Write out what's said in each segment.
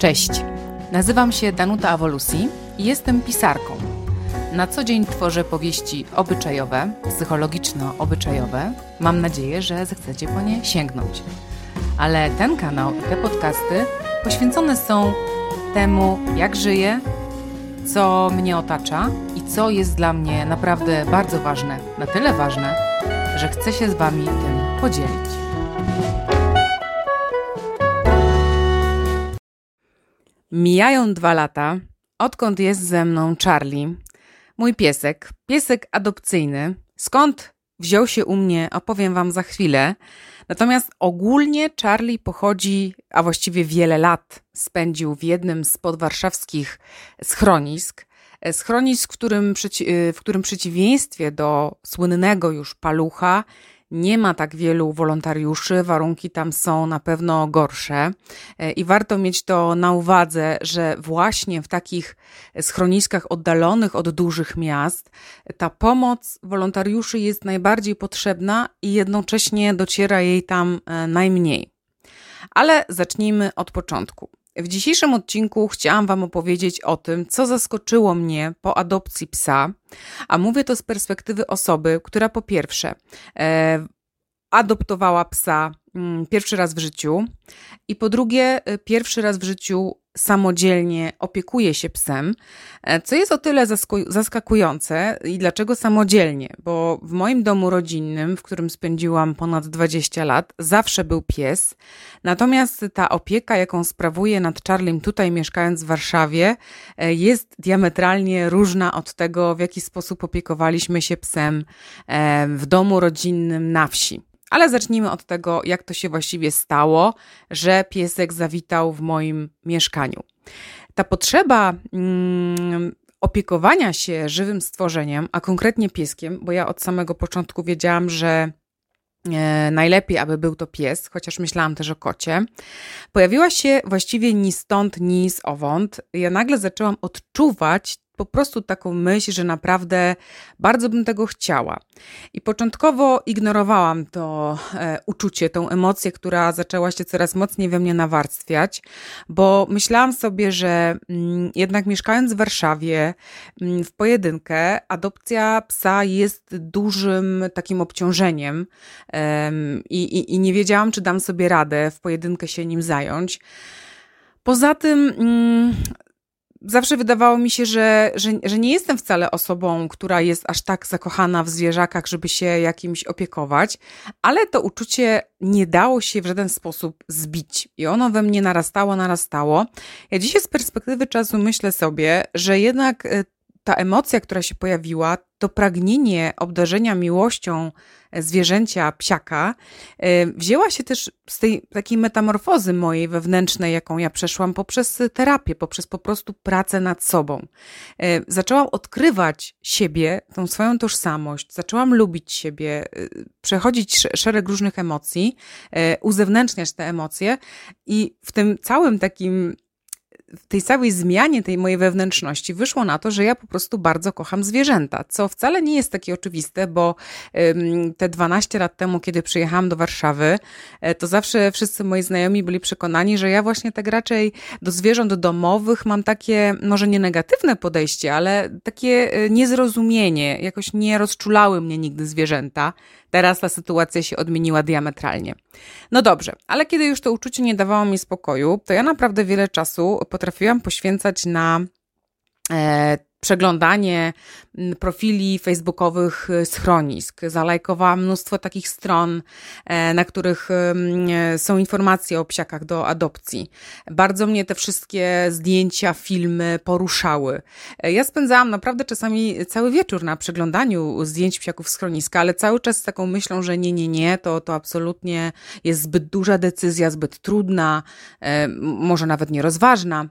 Cześć, nazywam się Danuta Awolusi i jestem pisarką. Na co dzień tworzę powieści obyczajowe, psychologiczno-obyczajowe. Mam nadzieję, że zechcecie po nie sięgnąć. Ale ten kanał i te podcasty poświęcone są temu, jak żyję, co mnie otacza i co jest dla mnie naprawdę bardzo ważne, na tyle ważne, że chcę się z Wami tym podzielić. Mijają dwa lata, odkąd jest ze mną Charlie, mój piesek, piesek adopcyjny. Skąd wziął się u mnie, opowiem Wam za chwilę. Natomiast ogólnie Charlie pochodzi, a właściwie wiele lat spędził w jednym z podwarszawskich schronisk. Schronisk, w którym, w którym przeciwieństwie do słynnego już palucha nie ma tak wielu wolontariuszy, warunki tam są na pewno gorsze e, i warto mieć to na uwadze, że właśnie w takich schroniskach oddalonych od dużych miast ta pomoc wolontariuszy jest najbardziej potrzebna i jednocześnie dociera jej tam e, najmniej. Ale zacznijmy od początku. W dzisiejszym odcinku chciałam Wam opowiedzieć o tym, co zaskoczyło mnie po adopcji psa, a mówię to z perspektywy osoby, która po pierwsze e, adoptowała psa pierwszy raz w życiu i po drugie e, pierwszy raz w życiu samodzielnie opiekuje się psem, e, co jest o tyle zaskakujące i dlaczego samodzielnie, bo w moim domu rodzinnym, w którym spędziłam ponad 20 lat, zawsze był pies, natomiast ta opieka, jaką sprawuję nad Charliem tutaj mieszkając w Warszawie, e, jest diametralnie różna od tego, w jaki sposób opiekowaliśmy się psem e, w domu rodzinnym na wsi. Ale zacznijmy od tego, jak to się właściwie stało, że piesek zawitał w moim mieszkaniu. Ta potrzeba mm, opiekowania się żywym stworzeniem, a konkretnie pieskiem, bo ja od samego początku wiedziałam, że e, najlepiej, aby był to pies, chociaż myślałam też o kocie, pojawiła się właściwie ni stąd, ni z owąd. Ja nagle zaczęłam odczuwać po prostu taką myśl, że naprawdę bardzo bym tego chciała. I początkowo ignorowałam to e, uczucie, tą emocję, która zaczęła się coraz mocniej we mnie nawarstwiać, bo myślałam sobie, że mm, jednak mieszkając w Warszawie mm, w pojedynkę, adopcja psa jest dużym takim obciążeniem i, i, i nie wiedziałam, czy dam sobie radę w pojedynkę się nim zająć. Poza tym mm, zawsze wydawało mi się, że, że, że nie jestem wcale osobą, która jest aż tak zakochana w zwierzakach, żeby się jakimś opiekować, ale to uczucie nie dało się w żaden sposób zbić i ono we mnie narastało, narastało. Ja dzisiaj z perspektywy czasu myślę sobie, że jednak e, ta emocja, która się pojawiła, to pragnienie obdarzenia miłością zwierzęcia psiaka, e, wzięła się też z tej takiej metamorfozy mojej wewnętrznej, jaką ja przeszłam poprzez terapię, poprzez po prostu pracę nad sobą. E, zaczęłam odkrywać siebie, tą swoją tożsamość, zaczęłam lubić siebie, e, przechodzić szereg różnych emocji, uzewnętrzniać te emocje i w tym całym takim tej całej zmianie tej mojej wewnętrzności wyszło na to, że ja po prostu bardzo kocham zwierzęta, co wcale nie jest takie oczywiste, bo te 12 lat temu, kiedy przyjechałam do Warszawy, e, to zawsze wszyscy moi znajomi byli przekonani, że ja właśnie tak raczej do zwierząt domowych mam takie, może nie negatywne podejście, ale takie e, niezrozumienie, jakoś nie rozczulały mnie nigdy zwierzęta. Teraz ta sytuacja się odmieniła diametralnie. No dobrze, ale kiedy już to uczucie nie dawało mi spokoju, to ja naprawdę wiele czasu potrafiłam poświęcać na e, przeglądanie mm, profili facebookowych y, schronisk. Zalajkowałam mnóstwo takich stron, e, na których e, są informacje o psiakach do adopcji. Bardzo mnie te wszystkie zdjęcia, filmy poruszały. E, ja spędzałam naprawdę czasami cały wieczór na przeglądaniu zdjęć psiaków schroniska, ale cały czas z taką myślą, że nie, nie, nie, to, to absolutnie jest zbyt duża decyzja, zbyt trudna, może nawet nierozważna.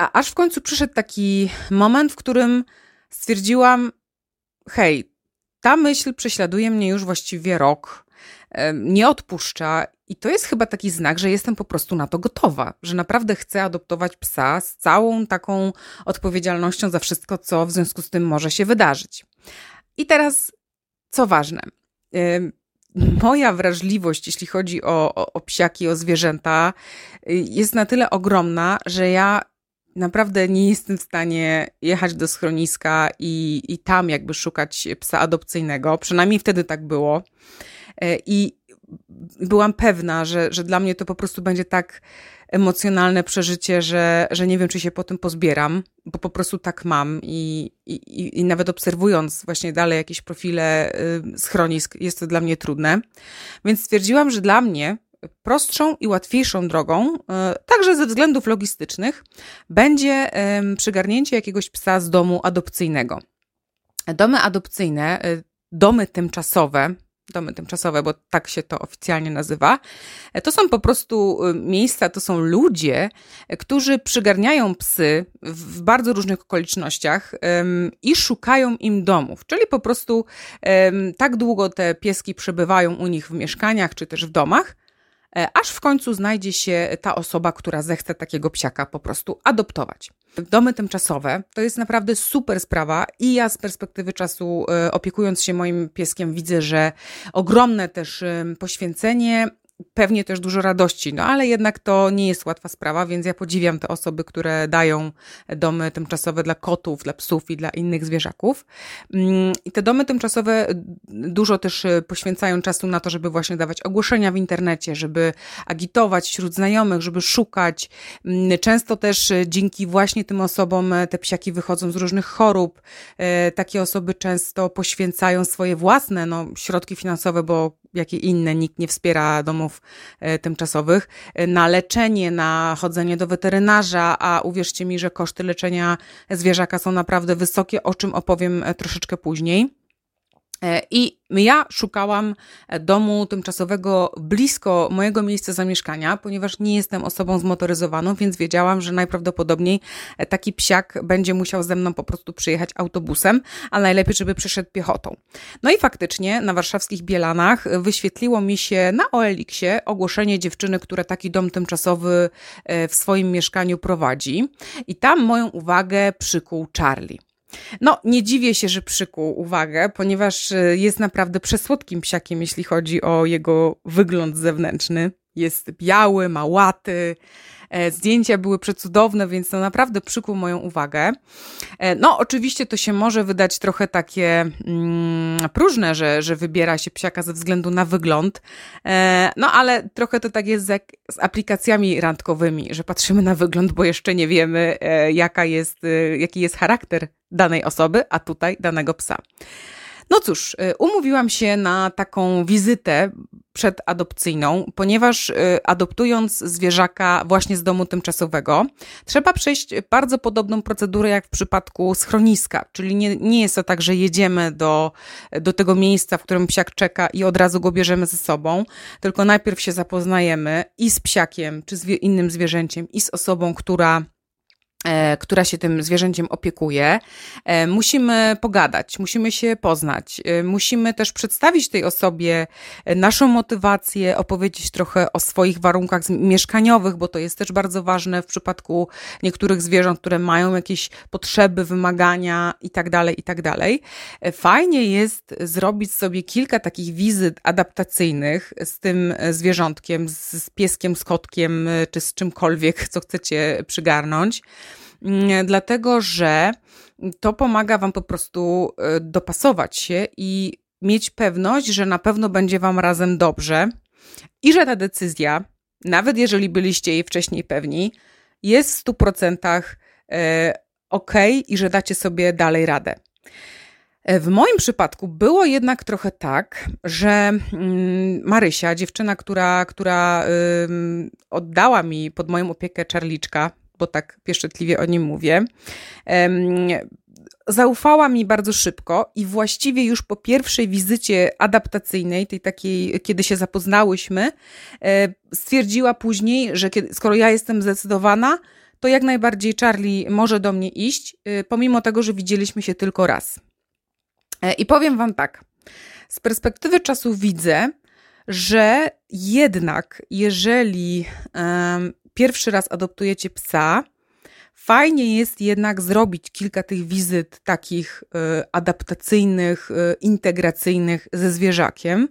A aż w końcu przyszedł taki moment, w którym stwierdziłam: hej, ta myśl prześladuje mnie już właściwie rok, nie odpuszcza. I to jest chyba taki znak, że jestem po prostu na to gotowa, że naprawdę chcę adoptować psa z całą taką odpowiedzialnością za wszystko, co w związku z tym może się wydarzyć. I teraz, co ważne, moja wrażliwość, jeśli chodzi o, o, o psiaki, o zwierzęta, y, jest na tyle ogromna, że ja naprawdę nie jestem w stanie jechać do schroniska i, i tam jakby szukać psa adopcyjnego. Przynajmniej wtedy tak było. E, I byłam pewna, że, że dla mnie to po prostu będzie tak emocjonalne przeżycie, że, że nie wiem, czy się po tym pozbieram, bo po prostu tak mam i, i, i nawet obserwując właśnie dalej jakieś profile y, schronisk, jest to dla mnie trudne. Więc stwierdziłam, że dla mnie prostszą i łatwiejszą drogą, y, także ze względów logistycznych, będzie przygarnięcie jakiegoś psa z domu adopcyjnego. Domy adopcyjne, y, domy tymczasowe, domy tymczasowe, bo tak się to oficjalnie nazywa. E, to są po prostu miejsca, to są ludzie, e, którzy przygarniają psy w bardzo różnych okolicznościach i szukają im domów. Czyli po prostu tak długo te pieski przebywają u nich w mieszkaniach czy też w domach, E, aż w końcu znajdzie się ta osoba, która zechce takiego psiaka po prostu adoptować. Domy tymczasowe to jest naprawdę super sprawa i ja z perspektywy czasu e, opiekując się moim pieskiem widzę, że ogromne też poświęcenie pewnie też dużo radości, no ale jednak to nie jest łatwa sprawa, więc ja podziwiam te osoby, które dają domy tymczasowe dla kotów, dla psów i dla innych zwierzaków. Mm, I te domy tymczasowe dużo też e, poświęcają czasu na to, żeby właśnie dawać ogłoszenia w internecie, żeby agitować wśród znajomych, żeby szukać. Mm, często też e, dzięki właśnie tym osobom e, te psiaki wychodzą z różnych chorób. Takie osoby często poświęcają swoje własne no, środki finansowe, bo jakie inne, nikt nie wspiera domów e, tymczasowych, e, na leczenie, na chodzenie do weterynarza, a uwierzcie mi, że koszty leczenia zwierzaka są naprawdę wysokie, o czym opowiem e, troszeczkę później. I ja szukałam domu tymczasowego blisko mojego miejsca zamieszkania, ponieważ nie jestem osobą zmotoryzowaną, więc wiedziałam, że najprawdopodobniej taki psiak będzie musiał ze mną po prostu przyjechać autobusem, a najlepiej, żeby przyszedł piechotą. No i faktycznie na warszawskich Bielanach wyświetliło mi się na OLX-ie ogłoszenie dziewczyny, która taki dom tymczasowy e, w swoim mieszkaniu prowadzi. I tam moją uwagę przykuł Charlie. No, nie dziwię się, że przykuł uwagę, ponieważ e, jest naprawdę przesłodkim psiakiem, jeśli chodzi o jego wygląd zewnętrzny. Jest biały, ma łaty, E, zdjęcia były przecudowne, więc to naprawdę przykuł moją uwagę. E, no, oczywiście to się może wydać trochę takie mm, próżne, że, że wybiera się psiaka ze względu na wygląd. E, no, ale trochę to tak jest z, z aplikacjami randkowymi, że patrzymy na wygląd, bo jeszcze nie wiemy, jaka jest, jaki jest charakter danej osoby, a tutaj danego psa. No cóż, y, umówiłam się na taką wizytę przedadopcyjną, ponieważ y, adoptując zwierzaka właśnie z domu tymczasowego, trzeba przejść bardzo podobną procedurę jak w przypadku schroniska, czyli nie, nie jest to tak, że jedziemy do, do tego miejsca, w którym psiak czeka i od razu go bierzemy ze sobą, tylko najpierw się zapoznajemy i z psiakiem, czy z innym zwierzęciem, i z osobą, która która się tym zwierzęciem opiekuje. E, musimy pogadać, musimy się poznać, e, musimy też przedstawić tej osobie naszą motywację, opowiedzieć trochę o swoich warunkach mieszkaniowych, bo to jest też bardzo ważne w przypadku niektórych zwierząt, które mają jakieś potrzeby, wymagania itd., tak itd. Tak Fajnie jest zrobić sobie kilka takich wizyt adaptacyjnych z tym zwierzątkiem, z pieskiem, z kotkiem, czy z czymkolwiek, co chcecie przygarnąć. Mm, dlatego że to pomaga Wam po prostu e, dopasować się i mieć pewność, że na pewno będzie Wam razem dobrze i że ta decyzja, nawet jeżeli byliście jej wcześniej pewni, jest w 100% e, ok i że dacie sobie dalej radę. E, w moim przypadku było jednak trochę tak, że mm, Marysia, dziewczyna, która, która oddała mi pod moją opiekę czarliczka, bo tak pieszczotliwie o nim mówię, zaufała mi bardzo szybko i właściwie już po pierwszej wizycie adaptacyjnej, tej takiej, kiedy się zapoznałyśmy, e, stwierdziła później, że kiedy, skoro ja jestem zdecydowana, to jak najbardziej Charlie może do mnie iść, e, pomimo tego, że widzieliśmy się tylko raz. E, I powiem Wam tak. Z perspektywy czasu widzę, że jednak jeżeli pierwszy raz adoptujecie psa, Fajnie jest jednak zrobić kilka tych wizyt takich y, adaptacyjnych, y, integracyjnych ze zwierzakiem,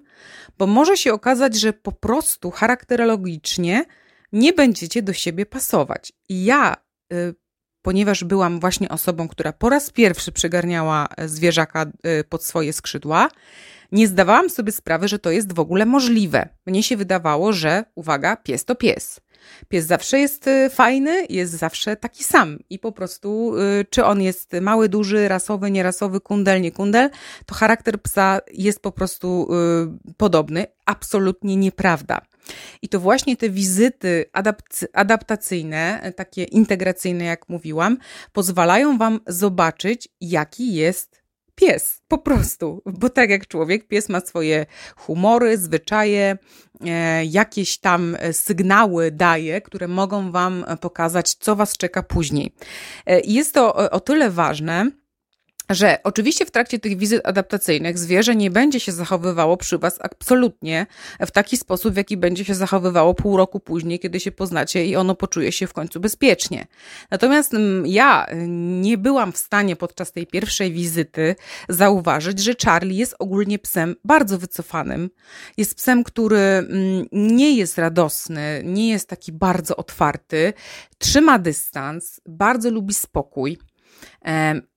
bo może się okazać, że po prostu charakterologicznie nie będziecie do siebie pasować. I ja, y, ponieważ byłam właśnie osobą, która po raz pierwszy przygarniała zwierzaka pod swoje skrzydła, nie zdawałam sobie sprawy, że to jest w ogóle możliwe. Mnie się wydawało, że uwaga, pies to pies. Pies zawsze jest y, fajny, jest zawsze taki sam i po prostu, y, czy on jest mały, duży, rasowy, nierasowy, kundel, nie kundel, to charakter psa jest po prostu y, podobny. Absolutnie nieprawda. I to właśnie te wizyty adaptacyjne, takie integracyjne, jak mówiłam, pozwalają Wam zobaczyć, jaki jest pies, po prostu. Bo tak jak człowiek, pies ma swoje humory, zwyczaje, e, jakieś tam sygnały daje, które mogą Wam pokazać, co Was czeka później. E, jest to o tyle ważne, że oczywiście w trakcie tych wizyt adaptacyjnych zwierzę nie będzie się zachowywało przy Was absolutnie w taki sposób, w jaki będzie się zachowywało pół roku później, kiedy się poznacie i ono poczuje się w końcu bezpiecznie. Natomiast mm, ja nie byłam w stanie podczas tej pierwszej wizyty zauważyć, że Charlie jest ogólnie psem bardzo wycofanym. Jest psem, który mm, nie jest radosny, nie jest taki bardzo otwarty, trzyma dystans, bardzo lubi spokój.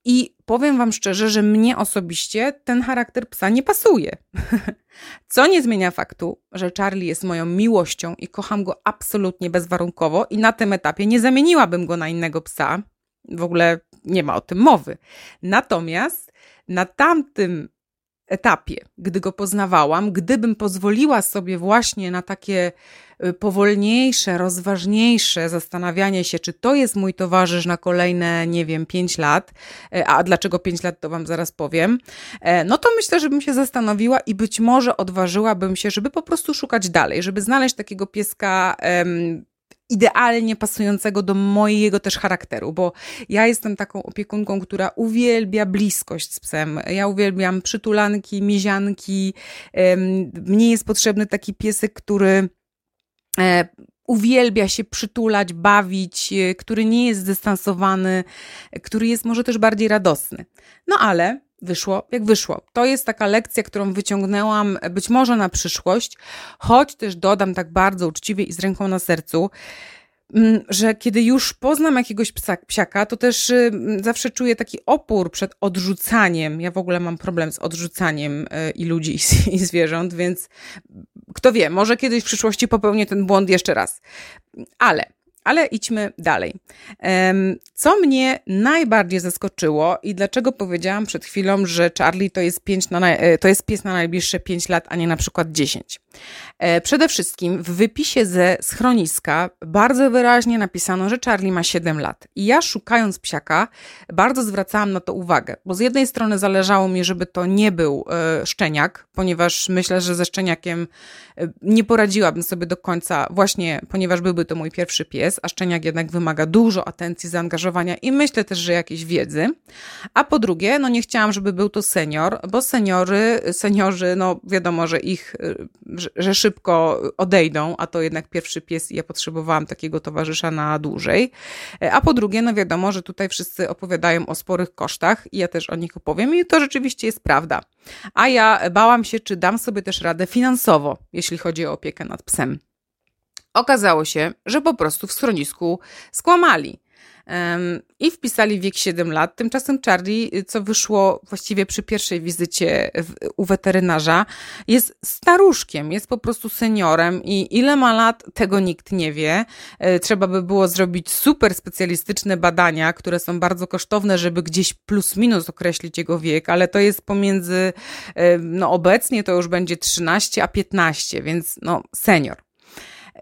I powiem Wam szczerze, że mnie osobiście ten charakter psa nie pasuje. Co nie zmienia faktu, że Charlie jest moją miłością i kocham go absolutnie bezwarunkowo i na tym etapie nie zamieniłabym go na innego psa. W ogóle nie ma o tym mowy. Natomiast na tamtym etapie, gdy go poznawałam, gdybym pozwoliła sobie właśnie na takie y, powolniejsze, rozważniejsze zastanawianie się, czy to jest mój towarzysz na kolejne, nie wiem, pięć lat, e, a dlaczego pięć lat, to Wam zaraz powiem, e, no to myślę, żebym się zastanowiła i być może odważyłabym się, żeby po prostu szukać dalej, żeby znaleźć takiego pieska idealnie pasującego do mojego też charakteru, bo ja jestem taką opiekunką, która uwielbia bliskość z psem. Ja uwielbiam przytulanki, mizianki. Mnie jest potrzebny taki piesek, który e, uwielbia się przytulać, bawić, e, który nie jest zdystansowany, który jest może też bardziej radosny. No ale wyszło jak wyszło. To jest taka lekcja, którą wyciągnęłam być może na przyszłość, choć też dodam tak bardzo uczciwie i z ręką na sercu, mm, że kiedy już poznam jakiegoś psa, psiaka, to też y, zawsze czuję taki opór przed odrzucaniem. Ja w ogóle mam problem z odrzucaniem y, i ludzi, i zwierząt, więc kto wie, może kiedyś w przyszłości popełnię ten błąd jeszcze raz. Ale ale idźmy dalej. Co mnie najbardziej zaskoczyło i dlaczego powiedziałam przed chwilą, że Charlie to jest, pięć na, e, to jest pies na najbliższe 5 lat, a nie na przykład 10. E, przede wszystkim w wypisie ze schroniska bardzo wyraźnie napisano, że Charlie ma 7 lat. I ja szukając psiaka bardzo zwracałam na to uwagę, bo z jednej strony zależało mi, żeby to nie był e, szczeniak, ponieważ myślę, że ze szczeniakiem nie poradziłabym sobie do końca, właśnie ponieważ byłby to mój pierwszy pies a szczeniak jednak wymaga dużo atencji, zaangażowania i myślę też, że jakiejś wiedzy. A po drugie, no nie chciałam, żeby był to senior, bo seniory, seniorzy, no wiadomo, że ich, że, szybko odejdą, a to jednak pierwszy pies i ja potrzebowałam takiego towarzysza na dłużej. A po drugie, no wiadomo, że tutaj wszyscy opowiadają o sporych kosztach i ja też o nich opowiem i to rzeczywiście jest prawda. A ja bałam się, czy dam sobie też radę finansowo, jeśli chodzi o opiekę nad psem. Okazało się, że po prostu w schronisku skłamali. I wpisali wiek 7 lat. Tymczasem Charlie, co wyszło właściwie przy pierwszej wizycie u weterynarza, jest staruszkiem, jest po prostu seniorem i ile ma lat, tego nikt nie wie. E, trzeba by było zrobić super specjalistyczne badania, które są bardzo kosztowne, żeby gdzieś plus minus określić jego wiek, ale to jest pomiędzy, e, no obecnie to już będzie 13 a 15, więc no senior.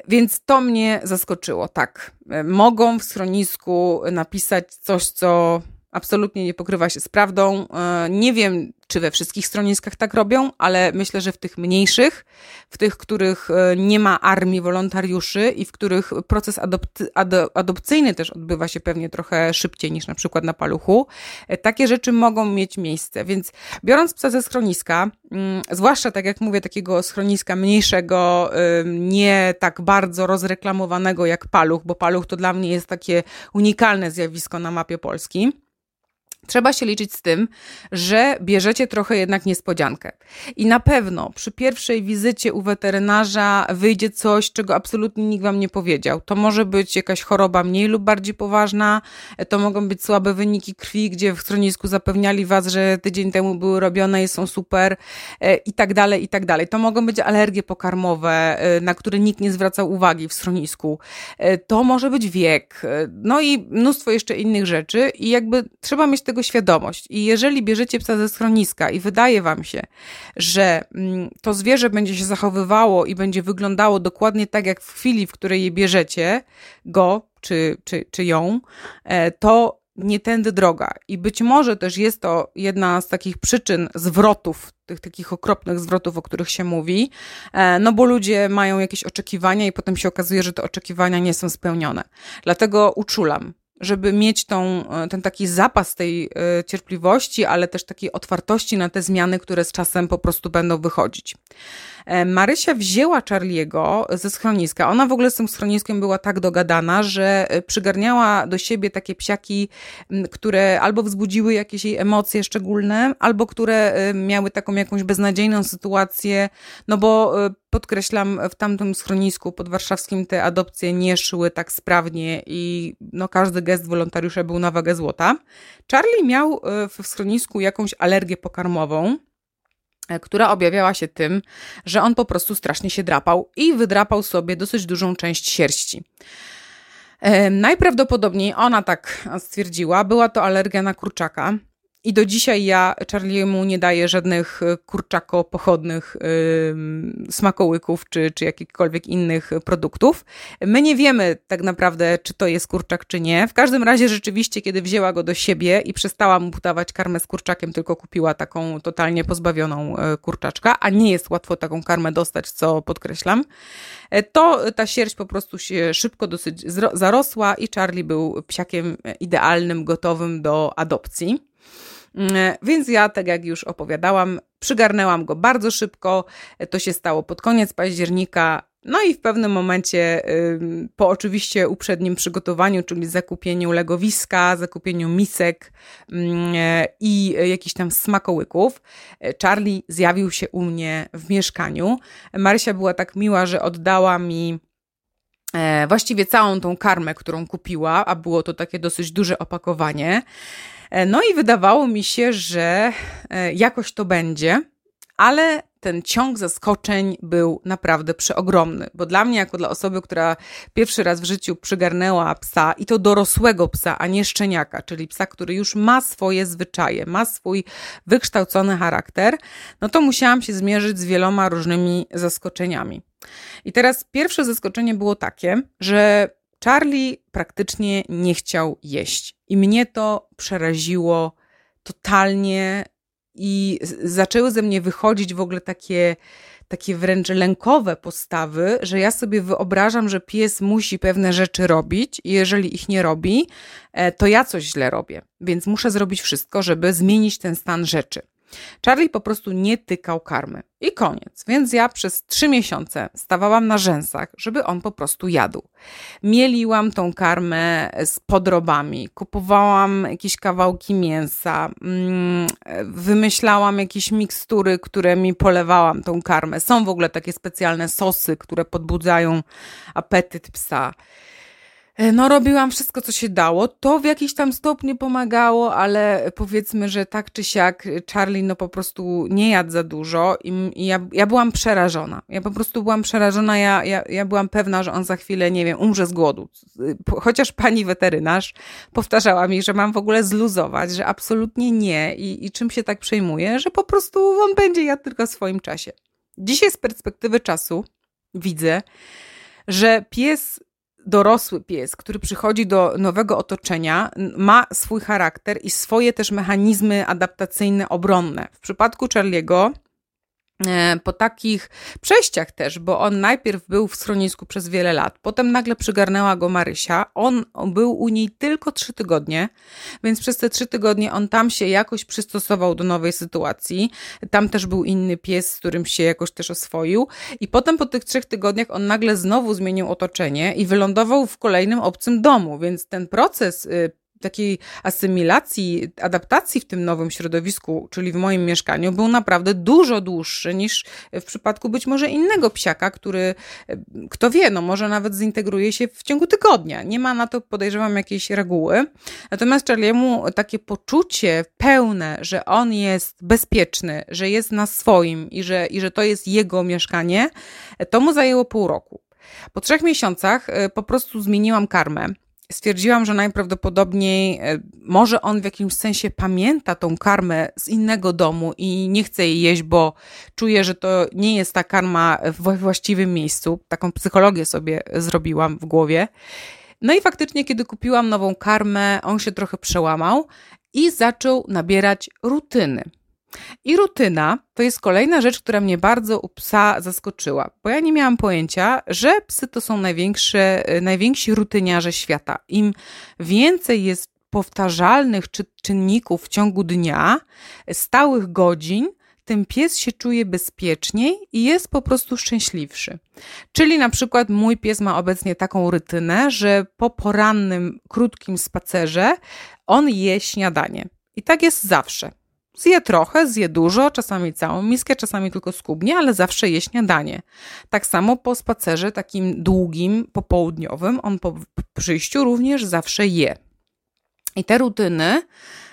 Więc to mnie zaskoczyło, tak. Mogą w schronisku napisać coś, co absolutnie nie pokrywa się z prawdą. E, nie wiem, czy we wszystkich schroniskach tak robią, ale myślę, że w tych mniejszych, w tych, których e, nie ma armii wolontariuszy i w których proces adopty, adopcyjny też odbywa się pewnie trochę szybciej niż na przykład na paluchu, e, takie rzeczy mogą mieć miejsce. Więc biorąc psa ze schroniska, mm, zwłaszcza tak jak mówię, takiego schroniska mniejszego, nie tak bardzo rozreklamowanego jak paluch, bo paluch to dla mnie jest takie unikalne zjawisko na mapie Polski Trzeba się liczyć z tym, że bierzecie trochę jednak niespodziankę. I na pewno przy pierwszej wizycie u weterynarza wyjdzie coś, czego absolutnie nikt wam nie powiedział. To może być jakaś choroba mniej lub bardziej poważna, to mogą być słabe wyniki krwi, gdzie w schronisku zapewniali was, że tydzień temu były robione i są super e, i tak dalej, i tak dalej. To mogą być alergie pokarmowe, e, na które nikt nie zwracał uwagi w schronisku. E, to może być wiek, no i mnóstwo jeszcze innych rzeczy i jakby trzeba mieć tego świadomość. I jeżeli bierzecie psa ze schroniska i wydaje wam się, że mm, to zwierzę będzie się zachowywało i będzie wyglądało dokładnie tak, jak w chwili, w której je bierzecie, go czy, czy, czy ją, e, to nie tędy droga. I być może też jest to jedna z takich przyczyn zwrotów, tych takich okropnych zwrotów, o których się mówi, e, no bo ludzie mają jakieś oczekiwania i potem się okazuje, że te oczekiwania nie są spełnione. Dlatego uczulam żeby mieć tą, e, ten taki zapas tej e, cierpliwości, ale też takiej otwartości na te zmiany, które z czasem po prostu będą wychodzić. E, Marysia wzięła Charliego ze schroniska. Ona w ogóle z tym schroniskiem była tak dogadana, że przygarniała do siebie takie psiaki, które albo wzbudziły jakieś jej emocje szczególne, albo które miały taką jakąś beznadziejną sytuację, no bo podkreślam, w tamtym schronisku podwarszawskim te adopcje nie szły tak sprawnie i no, każdy gest wolontariusza był na wagę złota. Charlie miał e, w schronisku jakąś alergię pokarmową, e, która objawiała się tym, że on po prostu strasznie się drapał i wydrapał sobie dosyć dużą część sierści. E, najprawdopodobniej ona tak stwierdziła, była to alergia na kurczaka. I do dzisiaj ja Charliemu nie daję żadnych e, kurczako-pochodnych yy, smakołyków czy, czy jakichkolwiek innych produktów. My nie wiemy tak naprawdę, czy to jest kurczak, czy nie. W każdym razie rzeczywiście, kiedy wzięła go do siebie i przestała mu dawać karmę z kurczakiem, tylko kupiła taką totalnie pozbawioną e, kurczaczka, a nie jest łatwo taką karmę dostać, co podkreślam, to ta sierść po prostu się szybko dosyć zarosła i Charlie był psiakiem idealnym, gotowym do adopcji. Mm, więc ja, tak jak już opowiadałam, przygarnęłam go bardzo szybko. To się stało pod koniec października. No i w pewnym momencie, po oczywiście uprzednim przygotowaniu, czyli zakupieniu legowiska, zakupieniu misek mm, i jakichś tam smakołyków, Charlie zjawił się u mnie w mieszkaniu. Marysia była tak miła, że oddała mi e, właściwie całą tą karmę, którą kupiła, a było to takie dosyć duże opakowanie. E, no i wydawało mi się, że e, jakoś to będzie, ale ten ciąg zaskoczeń był naprawdę przeogromny, bo dla mnie, jako dla osoby, która pierwszy raz w życiu przygarnęła psa i to dorosłego psa, a nie szczeniaka, czyli psa, który już ma swoje zwyczaje, ma swój wykształcony charakter, no to musiałam się zmierzyć z wieloma różnymi zaskoczeniami. I teraz pierwsze zaskoczenie było takie, że Charlie praktycznie nie chciał jeść. I mnie to przeraziło totalnie i zaczęły ze mnie wychodzić w ogóle takie, takie wręcz lękowe postawy, że ja sobie wyobrażam, że pies musi pewne rzeczy robić i jeżeli ich nie robi, e, to ja coś źle robię. Więc muszę zrobić wszystko, żeby zmienić ten stan rzeczy. Charlie po prostu nie tykał karmy. I koniec. Więc ja przez trzy miesiące stawałam na rzęsach, żeby on po prostu jadł. Mieliłam tą karmę z podrobami, kupowałam jakieś kawałki mięsa, mm, wymyślałam jakieś mikstury, które mi polewałam tą karmę. Są w ogóle takie specjalne sosy, które podbudzają apetyt psa. E, no, robiłam wszystko, co się dało. To w jakiś tam stopniu pomagało, ale powiedzmy, że tak czy siak Charlie no po prostu nie jadł za dużo i, i ja, ja byłam przerażona. Ja po prostu byłam przerażona, ja, ja, ja byłam pewna, że on za chwilę, nie wiem, umrze z głodu. Chociaż pani weterynarz powtarzała mi, że mam w ogóle zluzować, że absolutnie nie i, i czym się tak przejmuję, że po prostu on będzie jadł tylko w swoim czasie. Dzisiaj z perspektywy czasu widzę, że pies dorosły pies, który przychodzi do nowego otoczenia, ma swój charakter i swoje też mechanizmy adaptacyjne, obronne. W przypadku Charliego po takich przejściach też, bo on najpierw był w schronisku przez wiele lat, potem nagle przygarnęła go Marysia. On, on był u niej tylko trzy tygodnie, więc przez te trzy tygodnie on tam się jakoś przystosował do nowej sytuacji. Tam też był inny pies, z którym się jakoś też oswoił. I potem po tych trzech tygodniach on nagle znowu zmienił otoczenie i wylądował w kolejnym obcym domu, więc ten proces y, takiej asymilacji, adaptacji w tym nowym środowisku, czyli w moim mieszkaniu, był naprawdę dużo dłuższy niż w przypadku być może innego psiaka, który, kto wie, no może nawet zintegruje się w ciągu tygodnia. Nie ma na to, podejrzewam, jakiejś reguły. Natomiast Charliemu takie poczucie pełne, że on jest bezpieczny, że jest na swoim i że, i że to jest jego mieszkanie, to mu zajęło pół roku. Po trzech miesiącach e, po prostu zmieniłam karmę stwierdziłam, że najprawdopodobniej e, może on w jakimś sensie pamięta tą karmę z innego domu i nie chce jej jeść, bo czuje, że to nie jest ta karma we właściwym miejscu. Taką psychologię sobie zrobiłam w głowie. No i faktycznie, kiedy kupiłam nową karmę, on się trochę przełamał i zaczął nabierać rutyny. I rutyna to jest kolejna rzecz, która mnie bardzo u psa zaskoczyła, bo ja nie miałam pojęcia, że psy to są największe, najwięksi rutyniarze świata. Im więcej jest powtarzalnych czy, czynników w ciągu dnia, stałych godzin, tym pies się czuje bezpieczniej i jest po prostu szczęśliwszy. Czyli na przykład mój pies ma obecnie taką rytynę, że po porannym, krótkim spacerze on je śniadanie. I tak jest zawsze. Zje trochę, zje dużo, czasami całą miskę, czasami tylko skubnie, ale zawsze je śniadanie. Tak samo po spacerze takim długim, popołudniowym, on po przyjściu również zawsze je. I te rutyny,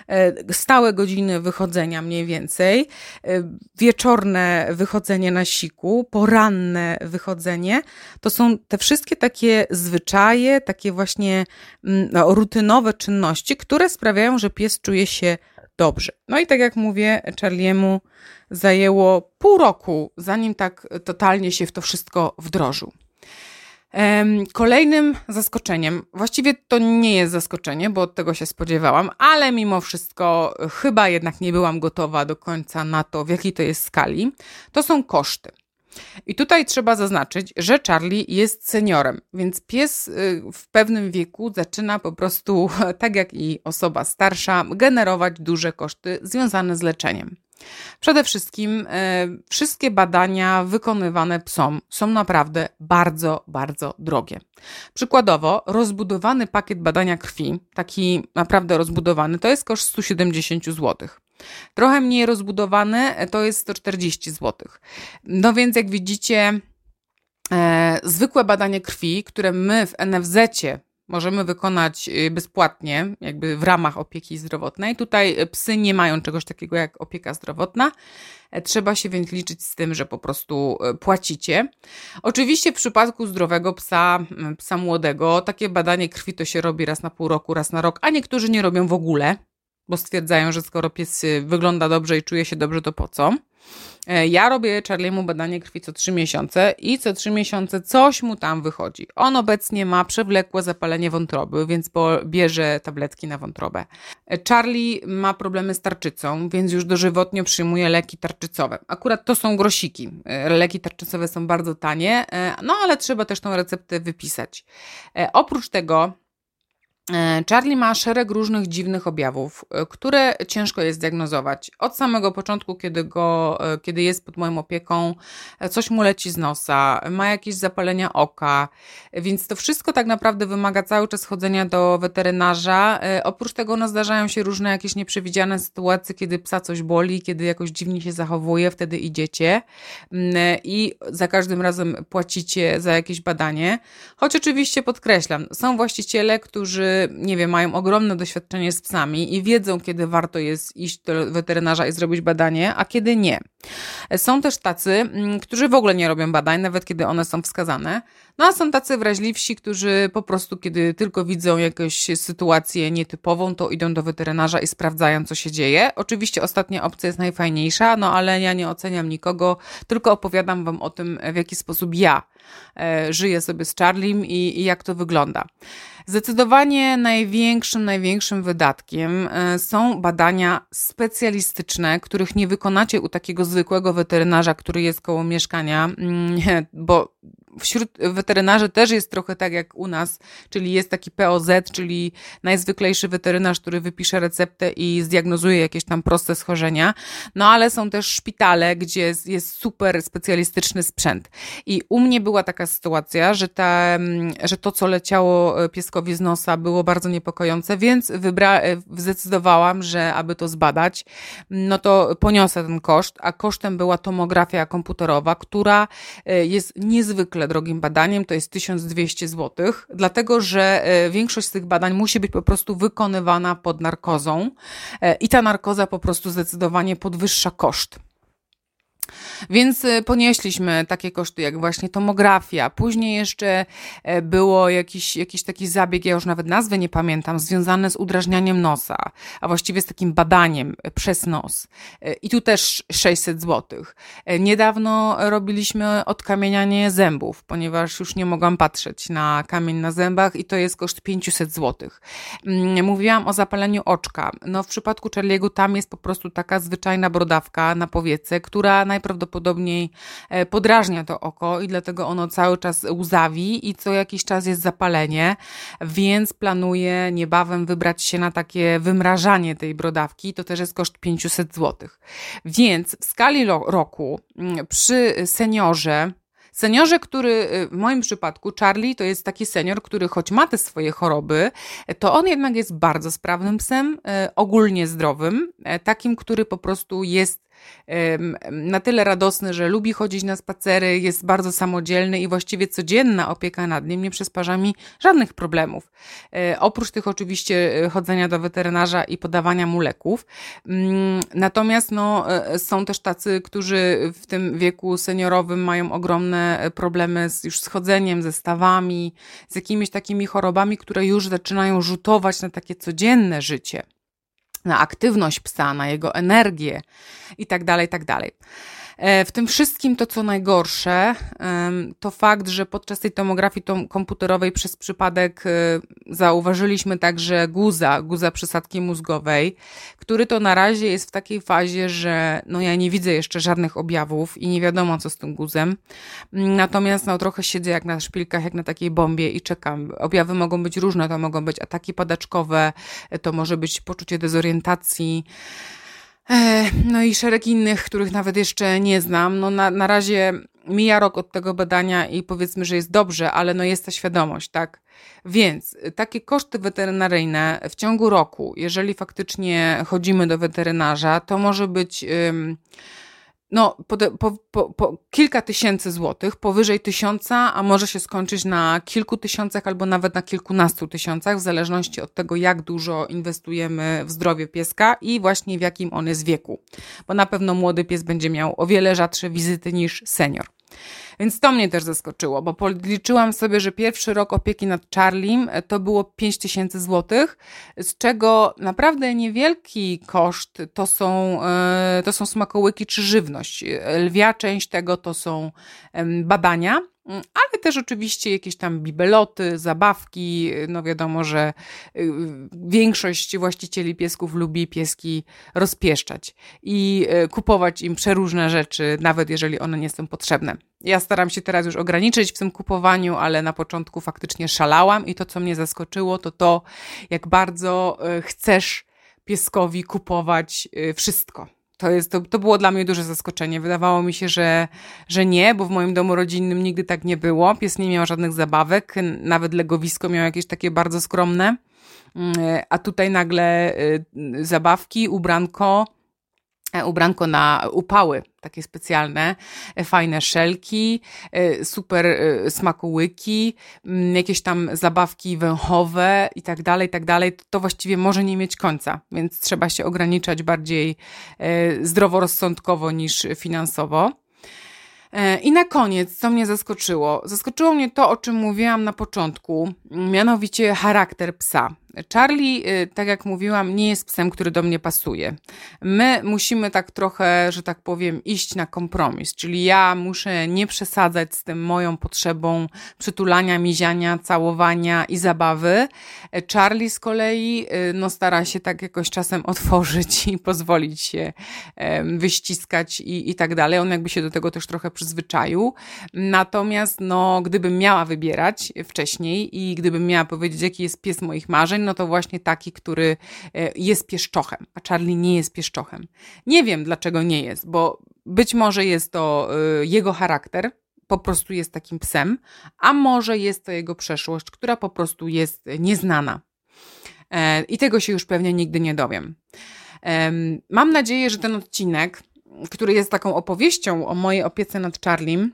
e, stałe godziny wychodzenia mniej więcej, e, wieczorne wychodzenie na siku, poranne wychodzenie, to są te wszystkie takie zwyczaje, takie właśnie mm, no, rutynowe czynności, które sprawiają, że pies czuje się dobrze. No i tak jak mówię, Charliemu zajęło pół roku, zanim tak totalnie się w to wszystko wdrożył. Kolejnym zaskoczeniem, właściwie to nie jest zaskoczenie, bo od tego się spodziewałam, ale mimo wszystko chyba jednak nie byłam gotowa do końca na to, w jakiej to jest skali, to są koszty. I tutaj trzeba zaznaczyć, że Charlie jest seniorem, więc pies y, w pewnym wieku zaczyna po prostu, tak jak i osoba starsza, generować duże koszty związane z leczeniem. Przede wszystkim e, wszystkie badania wykonywane psom są naprawdę bardzo, bardzo drogie. Przykładowo, rozbudowany pakiet badania krwi, taki naprawdę rozbudowany, to jest koszt 170 zł. Trochę mniej rozbudowany to jest 140 zł. No więc jak widzicie, e, zwykłe badanie krwi, które my w NFZ-cie możemy wykonać y, bezpłatnie, jakby w ramach opieki zdrowotnej. Tutaj psy nie mają czegoś takiego jak opieka zdrowotna. E, trzeba się więc liczyć z tym, że po prostu e, płacicie. Oczywiście w przypadku zdrowego psa, psa młodego, takie badanie krwi to się robi raz na pół roku, raz na rok, a niektórzy nie robią w ogóle bo stwierdzają, że skoro pies y, wygląda dobrze i czuje się dobrze, to po co? E, ja robię Charliemu badanie krwi co 3 miesiące i co 3 miesiące coś mu tam wychodzi. On obecnie ma przewlekłe zapalenie wątroby, więc bierze tabletki na wątrobę. E, Charlie ma problemy z tarczycą, więc już dożywotnio przyjmuje leki tarczycowe. Akurat to są grosiki. E, leki tarczycowe są bardzo tanie, no ale trzeba też tą receptę wypisać. Oprócz tego Charlie ma szereg różnych dziwnych objawów, e, które ciężko jest diagnozować. Od samego początku, kiedy, go, e, kiedy jest pod moją opieką, coś mu leci z nosa, ma jakieś zapalenia oka, więc to wszystko tak naprawdę wymaga cały czas chodzenia do weterynarza. Oprócz tego no, zdarzają się różne jakieś nieprzewidziane sytuacje, kiedy psa coś boli, kiedy jakoś dziwnie się zachowuje, wtedy idziecie mm, i za każdym razem płacicie za jakieś badanie. Choć oczywiście podkreślam, są właściciele, którzy nie wiem, mają ogromne doświadczenie z psami i wiedzą, kiedy warto jest iść do weterynarza i zrobić badanie, a kiedy nie. Są też tacy, mm, którzy w ogóle nie robią badań, nawet kiedy one są wskazane. No a są tacy wrażliwsi, którzy po prostu, kiedy tylko widzą jakąś sytuację nietypową, to idą do weterynarza i sprawdzają, co się dzieje. Oczywiście ostatnia opcja jest najfajniejsza, no ale ja nie oceniam nikogo, tylko opowiadam Wam o tym, w jaki sposób ja e, żyję sobie z Charliem i, i jak to wygląda. Zdecydowanie największym, największym wydatkiem e, są badania specjalistyczne, których nie wykonacie u takiego zwykłego weterynarza, który jest koło mieszkania, mm, bo wśród weterynarzy też jest trochę tak jak u nas, czyli jest taki POZ, czyli najzwyklejszy weterynarz, który wypisze receptę i zdiagnozuje jakieś tam proste schorzenia. No ale są też szpitale, gdzie jest super specjalistyczny sprzęt. I u mnie była taka sytuacja, że, ta, że to, co leciało e, pieskowi z nosa, było bardzo niepokojące, więc wybra- e, zdecydowałam, że aby to zbadać, no to poniosę ten koszt, a kosztem była tomografia komputerowa, która e, jest niezwykle drogim badaniem, to jest 1200 zł, dlatego że e, większość z tych badań musi być po prostu wykonywana pod narkozą i ta narkoza po prostu zdecydowanie podwyższa koszt. Więc y, ponieśliśmy takie koszty jak właśnie tomografia. Później jeszcze e, było jakiś, jakiś taki zabieg, ja już nawet nazwy nie pamiętam, związany z udrażnianiem nosa, a właściwie z takim badaniem e, przez nos. E, I tu też 600 zł. Niedawno robiliśmy odkamienianie zębów, ponieważ już nie mogłam patrzeć na kamień na zębach i to jest koszt 500 zł. Mm, mówiłam o zapaleniu oczka. No w przypadku Charlie'ego tam jest po prostu taka zwyczajna brodawka na powiece, która najprawdopodobniej e, podrażnia to oko i dlatego ono cały czas łzawi i co jakiś czas jest zapalenie, więc planuję niebawem wybrać się na takie wymrażanie tej brodawki, to też jest koszt 500 zł. Więc w skali roku mm, przy seniorze Seniorze, który y, w moim przypadku, Charlie, to jest taki senior, który choć ma te swoje choroby, to on jednak jest bardzo sprawnym psem, y, ogólnie zdrowym, y, takim, który po prostu jest na tyle radosny, że lubi chodzić na spacery, jest bardzo samodzielny i właściwie codzienna opieka nad nim nie przysparza mi żadnych problemów. E, oprócz tych oczywiście e, chodzenia do weterynarza i podawania mu leków. Mm, natomiast no, e, są też tacy, którzy w tym wieku seniorowym mają ogromne problemy z, już z chodzeniem, ze stawami, z jakimiś takimi chorobami, które już zaczynają rzutować na takie codzienne życie na aktywność psa, na jego energię i tak E, w tym wszystkim to, co najgorsze, to fakt, że podczas tej tomografii komputerowej przez przypadek e, zauważyliśmy także guza, guza przysadki mózgowej, który to na razie jest w takiej fazie, że no ja nie widzę jeszcze żadnych objawów i nie wiadomo, co z tym guzem. Natomiast no trochę siedzę jak na szpilkach, jak na takiej bombie i czekam. Objawy mogą być różne, to mogą być ataki padaczkowe, to może być poczucie dezorientacji, no i szereg innych, których nawet jeszcze nie znam. No na, na razie mija rok od tego badania i powiedzmy, że jest dobrze, ale no jest ta świadomość, tak? Więc takie koszty weterynaryjne w ciągu roku, jeżeli faktycznie chodzimy do weterynarza, to może być no, po, po, po, kilka tysięcy złotych, powyżej tysiąca, a może się skończyć na kilku tysiącach albo nawet na kilkunastu tysiącach, w zależności od tego, jak dużo inwestujemy w zdrowie pieska i właśnie w jakim on jest wieku. Bo na pewno młody pies będzie miał o wiele rzadsze wizyty niż senior. Więc to mnie też zaskoczyło, bo policzyłam sobie, że pierwszy rok opieki nad Charliem e, to było 5 tysięcy złotych, z czego naprawdę niewielki koszt to są, e, to są smakołyki czy żywność. Lwia część tego to są badania, ale też oczywiście jakieś tam bibeloty, zabawki. No wiadomo, że y, większość właścicieli piesków lubi pieski rozpieszczać i y, kupować im przeróżne rzeczy, nawet jeżeli one nie są potrzebne. Ja staram się teraz już ograniczyć w tym kupowaniu, ale na początku faktycznie szalałam i to, co mnie zaskoczyło, to to, jak bardzo y, chcesz pieskowi kupować wszystko to, jest, to, to było dla mnie duże zaskoczenie. Wydawało mi się, że, że nie, bo w moim domu rodzinnym nigdy tak nie było. Pies nie miał żadnych zabawek, nawet legowisko miał jakieś takie bardzo skromne. Mm, a tutaj nagle y, zabawki, ubranko, E, ubranko na upały, takie specjalne, e, fajne szelki, e, super smakołyki, mm, jakieś tam zabawki węchowe i tak dalej, i tak dalej, to właściwie może nie mieć końca, więc trzeba się ograniczać bardziej zdroworozsądkowo niż finansowo. I na koniec, co mnie zaskoczyło? Zaskoczyło mnie to, o czym mówiłam na początku, mianowicie charakter psa. Charlie, y, tak jak mówiłam, nie jest psem, który do mnie pasuje. My musimy tak trochę, że tak powiem, iść na kompromis, czyli ja muszę nie przesadzać z tym moją potrzebą przytulania, miziania, całowania i zabawy. Charlie z kolei y, no, stara się tak jakoś czasem otworzyć i pozwolić się wyściskać i, i tak dalej. On jakby się do tego też trochę przyzwyczaił. Natomiast no, gdybym miała wybierać wcześniej i gdybym miała powiedzieć, jaki jest pies moich marzeń, no to właśnie taki, który e, jest pieszczochem, a Charlie nie jest pieszczochem. Nie wiem, dlaczego nie jest, bo być może jest to e, jego charakter, po prostu jest takim psem, a może jest to jego przeszłość, która po prostu jest nieznana. E, I tego się już pewnie nigdy nie dowiem. Mam nadzieję, że ten odcinek, który jest taką opowieścią o mojej opiece nad Charliem,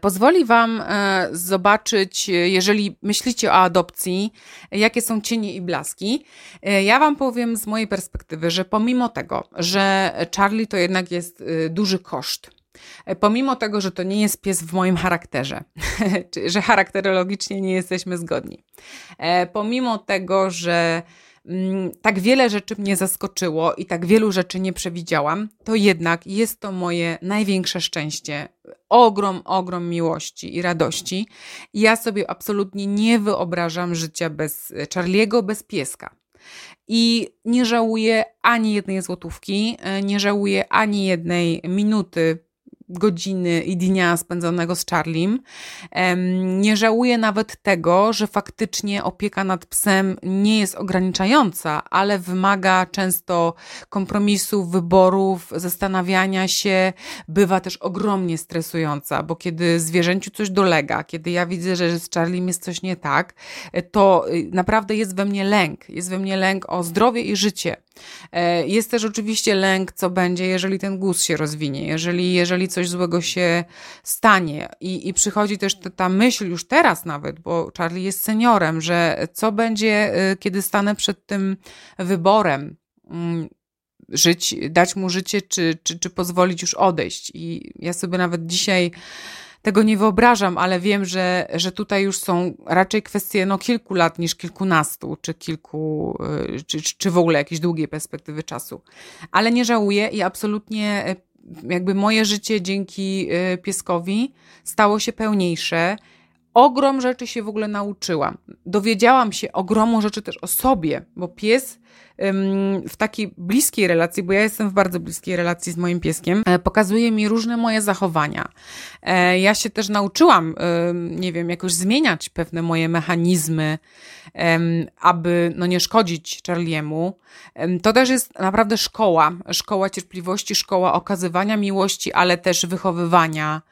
pozwoli Wam e, zobaczyć, jeżeli myślicie o adopcji, jakie są cienie i blaski. E, ja Wam powiem z mojej perspektywy, że pomimo tego, że Charlie to jednak jest duży koszt, pomimo tego, że to nie jest pies w moim charakterze, że charakterologicznie nie jesteśmy zgodni, pomimo tego, że tak wiele rzeczy mnie zaskoczyło i tak wielu rzeczy nie przewidziałam, to jednak jest to moje największe szczęście. Ogrom, ogrom miłości i radości. Ja sobie absolutnie nie wyobrażam życia bez Charliego, bez pieska. I nie żałuję ani jednej złotówki, e, nie żałuję ani jednej minuty godziny i dnia spędzonego z Charlim. Nie żałuję nawet tego, że faktycznie opieka nad psem nie jest ograniczająca, ale wymaga często kompromisów, wyborów, zastanawiania się. Bywa też ogromnie stresująca, bo kiedy zwierzęciu coś dolega, kiedy ja widzę, że z Charlim jest coś nie tak, to y, naprawdę jest we mnie lęk. Jest we mnie lęk o zdrowie i życie. E, jest też oczywiście lęk, co będzie, jeżeli ten guz się rozwinie, jeżeli, jeżeli coś złego się stanie. I, i przychodzi też ta, ta myśl już teraz nawet, bo Charlie jest seniorem, że co będzie, e, kiedy stanę przed tym wyborem mm, żyć, dać mu życie, czy, czy, czy pozwolić już odejść. I ja sobie nawet dzisiaj tego nie wyobrażam, ale wiem, że, że tutaj już są raczej kwestie no, kilku lat niż kilkunastu, czy kilku, y, czy, czy w ogóle jakiejś długiej perspektywy czasu. Ale nie żałuję i absolutnie y, jakby moje życie dzięki y, pieskowi stało się pełniejsze. Ogrom rzeczy się w ogóle nauczyłam. Dowiedziałam się ogromu rzeczy też o sobie, bo pies w takiej bliskiej relacji, bo ja jestem w bardzo bliskiej relacji z moim pieskiem, e, pokazuje mi różne moje zachowania. E, ja się też nauczyłam, nie wiem, jakoś zmieniać pewne moje mechanizmy, aby no, nie szkodzić Charliemu. To też jest naprawdę szkoła, szkoła cierpliwości, szkoła okazywania miłości, ale też wychowywania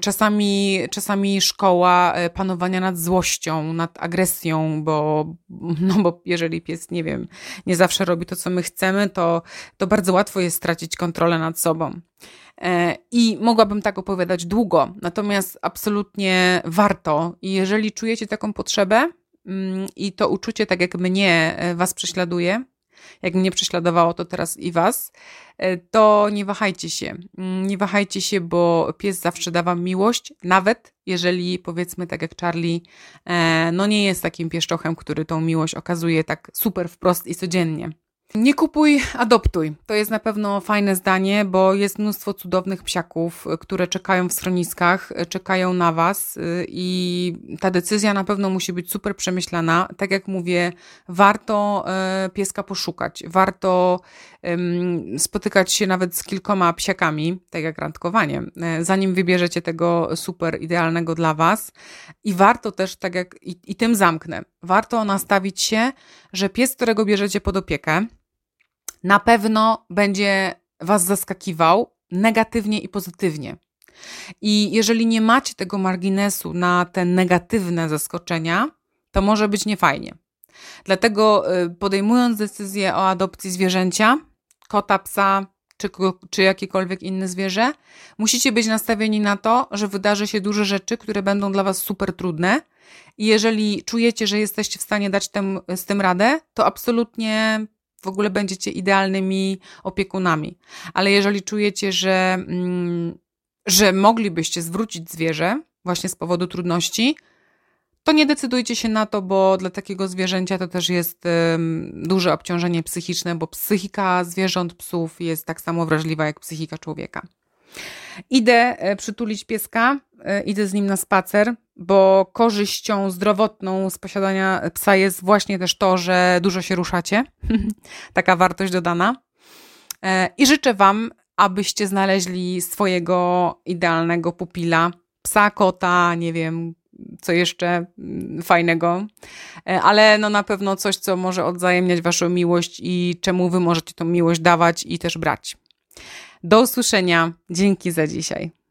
czasami, czasami szkoła e, panowania nad złością, nad agresją, bo, no bo jeżeli pies, nie wiem, nie zawsze robi to, co my chcemy, to, to bardzo łatwo jest stracić kontrolę nad sobą. E, I mogłabym tak opowiadać długo, natomiast absolutnie warto. I jeżeli czujecie taką potrzebę mm, i to uczucie, tak jak mnie, e, Was prześladuje, jak mnie prześladowało to teraz i was, e, to nie wahajcie się. Mm, nie wahajcie się, bo pies zawsze da wam miłość, nawet jeżeli powiedzmy tak jak Charlie, e, no nie jest takim pieszczochem, który tą miłość okazuje tak super wprost i codziennie. Nie kupuj, adoptuj. To jest na pewno fajne zdanie, bo jest mnóstwo cudownych psiaków, które czekają w schroniskach, czekają na Was y, i ta decyzja na pewno musi być super przemyślana. Tak jak mówię, warto e, pieska poszukać, warto spotykać się nawet z kilkoma psiakami, tak jak randkowanie, e, zanim wybierzecie tego super idealnego dla Was. I warto też, tak jak i, i tym zamknę, warto nastawić się, że pies, którego bierzecie pod opiekę, na pewno będzie Was zaskakiwał negatywnie i pozytywnie. I jeżeli nie macie tego marginesu na te negatywne zaskoczenia, to może być niefajnie. Dlatego y, podejmując decyzję o adopcji zwierzęcia, kota, psa czy, czy jakiekolwiek inne zwierzę, musicie być nastawieni na to, że wydarzy się duże rzeczy, które będą dla Was super trudne. I jeżeli czujecie, że jesteście w stanie dać tym, z tym radę, to absolutnie w ogóle będziecie idealnymi opiekunami. Ale jeżeli czujecie, że, mm, że moglibyście zwrócić zwierzę właśnie z powodu trudności, to nie decydujcie się na to, bo dla takiego zwierzęcia to też jest duże obciążenie psychiczne, bo psychika zwierząt, psów jest tak samo wrażliwa jak psychika człowieka. Idę e, przytulić pieska, e, idę z nim na spacer, bo korzyścią zdrowotną z posiadania psa jest właśnie też to, że dużo się ruszacie. Taka wartość dodana. E, I życzę Wam, abyście znaleźli swojego idealnego pupila, psa, kota, nie wiem, co jeszcze mm, fajnego, ale no na pewno coś, co może odzajemniać Waszą miłość i czemu Wy możecie tą miłość dawać i też brać. Do usłyszenia. Dzięki za dzisiaj.